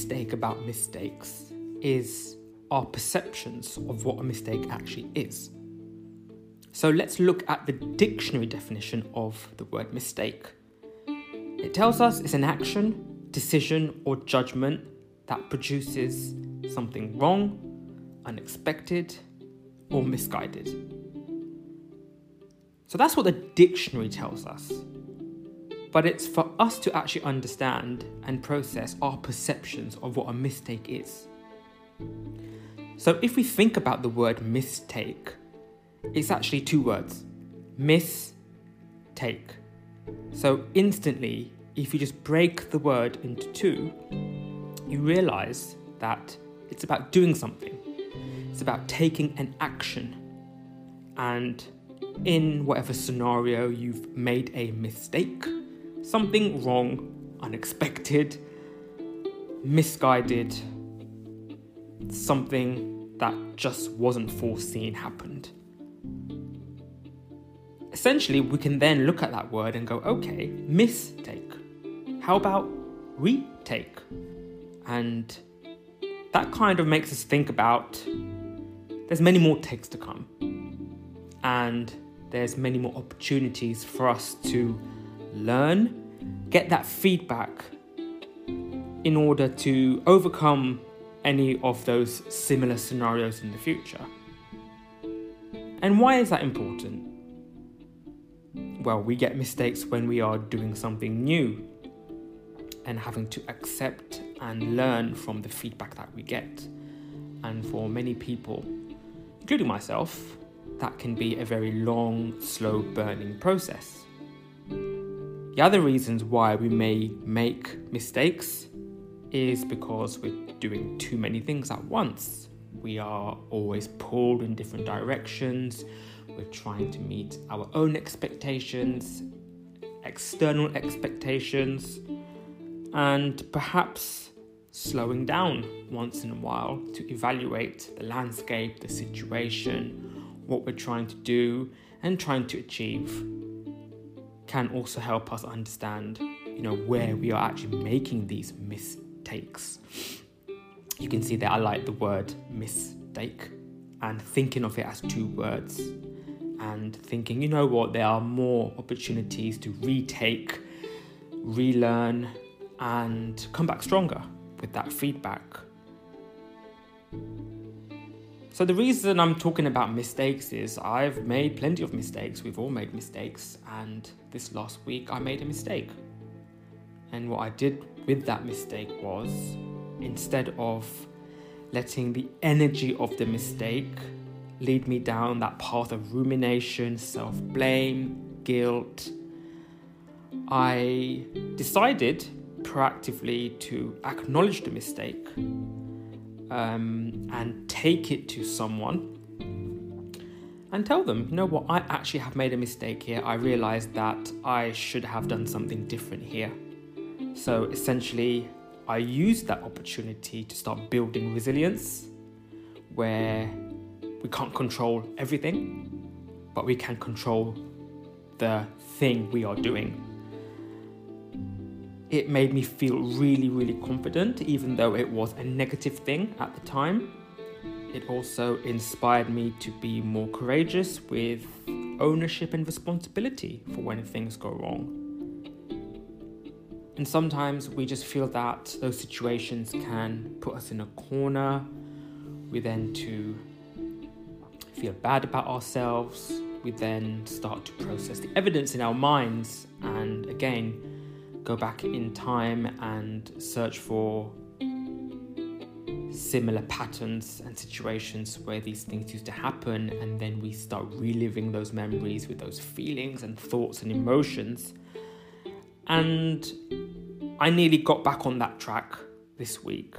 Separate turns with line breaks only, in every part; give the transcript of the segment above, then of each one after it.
mistake about mistakes is our perceptions of what a mistake actually is. So let's look at the dictionary definition of the word mistake. It tells us it's an action, decision, or judgment that produces something wrong, unexpected, or misguided. So that's what the dictionary tells us. But it's for us to actually understand and process our perceptions of what a mistake is. So if we think about the word mistake, it's actually two words miss, take. So instantly, if you just break the word into two, you realize that it's about doing something, it's about taking an action. And in whatever scenario you've made a mistake, something wrong, unexpected, misguided, something that just wasn't foreseen happened. Essentially, we can then look at that word and go, okay, mistake. How about retake? And that kind of makes us think about there's many more takes to come. And there's many more opportunities for us to learn, get that feedback in order to overcome any of those similar scenarios in the future. And why is that important? Well, we get mistakes when we are doing something new and having to accept and learn from the feedback that we get. And for many people, including myself, that can be a very long, slow burning process. The other reasons why we may make mistakes is because we're doing too many things at once. We are always pulled in different directions. We're trying to meet our own expectations, external expectations, and perhaps slowing down once in a while to evaluate the landscape, the situation, what we're trying to do, and trying to achieve can also help us understand, you know, where we are actually making these mistakes. You can see that I like the word mistake and thinking of it as two words and thinking, you know what, there are more opportunities to retake, relearn, and come back stronger with that feedback. So, the reason I'm talking about mistakes is I've made plenty of mistakes. We've all made mistakes. And this last week, I made a mistake. And what I did with that mistake was instead of letting the energy of the mistake lead me down that path of rumination, self blame, guilt, I decided proactively to acknowledge the mistake um, and take it to someone and tell them, you know what, I actually have made a mistake here. I realized that I should have done something different here. So essentially, I used that opportunity to start building resilience where we can't control everything, but we can control the thing we are doing it made me feel really, really confident, even though it was a negative thing at the time. It also inspired me to be more courageous with ownership and responsibility for when things go wrong. And sometimes we just feel that those situations can put us in a corner. We then to feel bad about ourselves. We then start to process the evidence in our minds and again go back in time and search for similar patterns and situations where these things used to happen, and then we start reliving those memories with those feelings and thoughts and emotions. And I nearly got back on that track this week.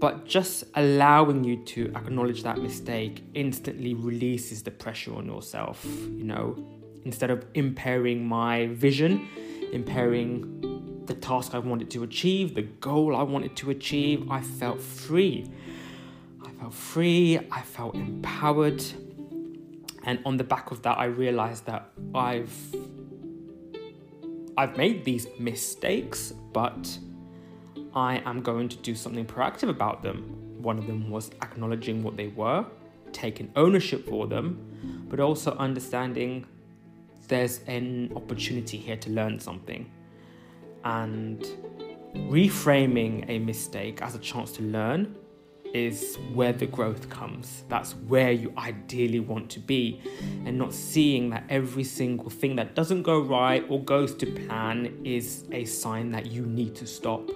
But just allowing you to acknowledge that mistake instantly releases the pressure on yourself. You know, instead of impairing my vision, impairing the task I wanted to achieve, the goal I wanted to achieve, I felt free. I felt free, I felt empowered. And on the back of that, I realized that I've I've made these mistakes, but I am going to do something proactive about them. One of them was acknowledging what they were, taking ownership for them, but also understanding there's an opportunity here to learn something. And reframing a mistake as a chance to learn is where the growth comes. That's where you ideally want to be, and not seeing that every single thing that doesn't go right or goes to plan is a sign that you need to stop.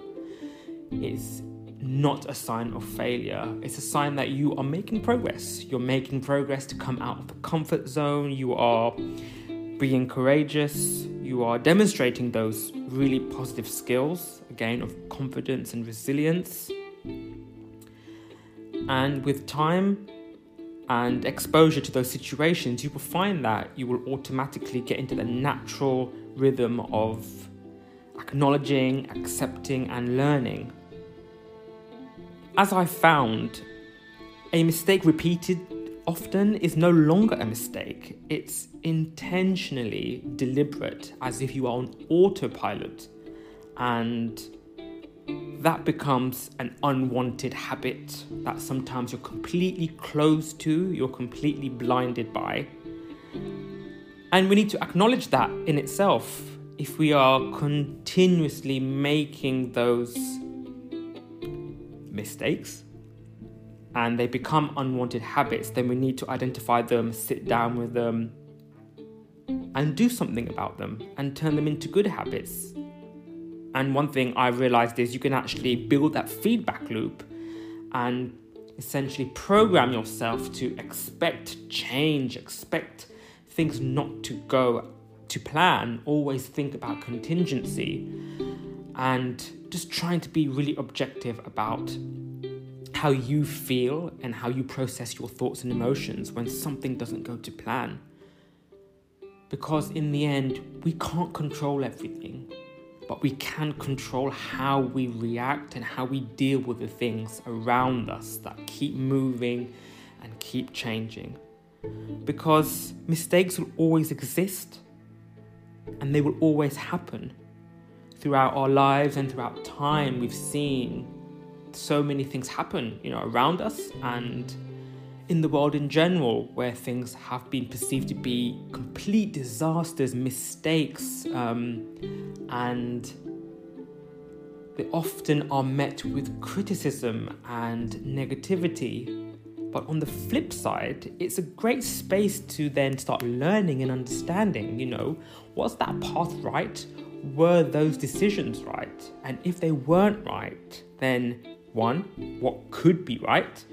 It's not a sign of failure, it's a sign that you are making progress. You're making progress to come out of the comfort zone, you are being courageous, you are demonstrating those really positive skills, again, of confidence and resilience. And with time and exposure to those situations, you will find that you will automatically get into the natural rhythm of acknowledging, accepting, and learning. As I found, a mistake repeated often is no longer a mistake. It's intentionally deliberate, as if you are on autopilot. And that becomes an unwanted habit that sometimes you're completely closed to, you're completely blinded by. And we need to acknowledge that in itself. If we are continuously making those mistakes, and they become unwanted habits, then we need to identify them, sit down with them, and do something about them and turn them into good habits. And one thing I realized is you can actually build that feedback loop and essentially program yourself to expect change, expect things not to go to plan, always think about contingency, and just trying to be really objective about how you feel and how you process your thoughts and emotions when something doesn't go to plan. Because in the end, we can't control everything, but we can control how we react and how we deal with the things around us that keep moving and keep changing. Because mistakes will always exist and they will always happen. Throughout our lives and throughout time, we've seen so many things happen, you know, around us and in the world in general, where things have been perceived to be complete disasters, mistakes, um, and they often are met with criticism and negativity. But on the flip side, it's a great space to then start learning and understanding, you know, was that path right? Were those decisions right? And if they weren't right, then one, what could be right?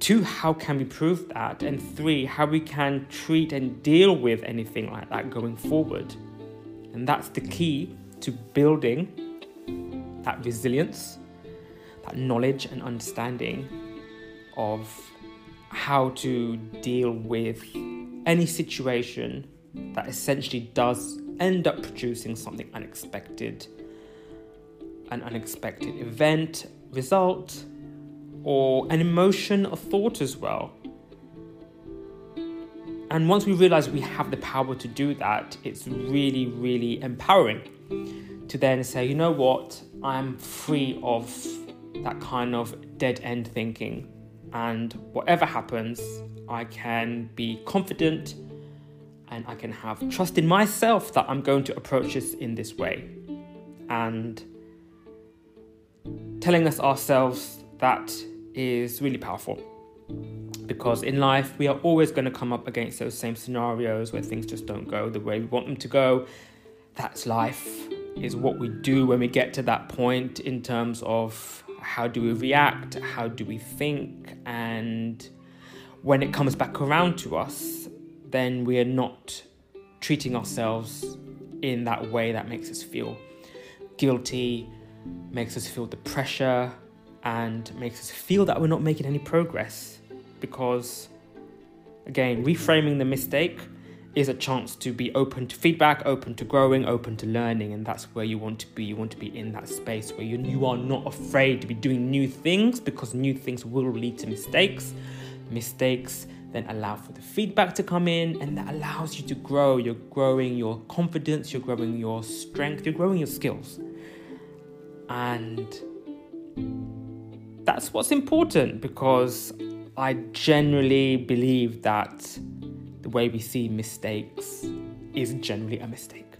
Two, how can we prove that? And three, how we can treat and deal with anything like that going forward. And that's the key to building that resilience, that knowledge and understanding of how to deal with any situation that essentially does end up producing something unexpected, an unexpected event, result or an emotion or thought as well. And once we realize we have the power to do that, it's really, really empowering to then say, you know what, I'm free of that kind of dead end thinking. And whatever happens, I can be confident and I can have trust in myself that I'm going to approach this in this way. And telling us ourselves that is really powerful. Because in life we are always going to come up against those same scenarios where things just don't go the way we want them to go. That's life is what we do when we get to that point in terms of how do we react how do we think and when it comes back around to us then we are not treating ourselves in that way that makes us feel guilty makes us feel the pressure and makes us feel that we're not making any progress because again reframing the mistake is a chance to be open to feedback open to growing open to learning and that's where you want to be. You want to be in that space where you, you are not afraid to be doing new things because new things will lead to mistakes. Mistakes then allow for the feedback to come in and that allows you to grow. You're growing your confidence you're growing your strength you're growing your skills and that's what's important because I generally believe that the way we see mistakes is generally a mistake.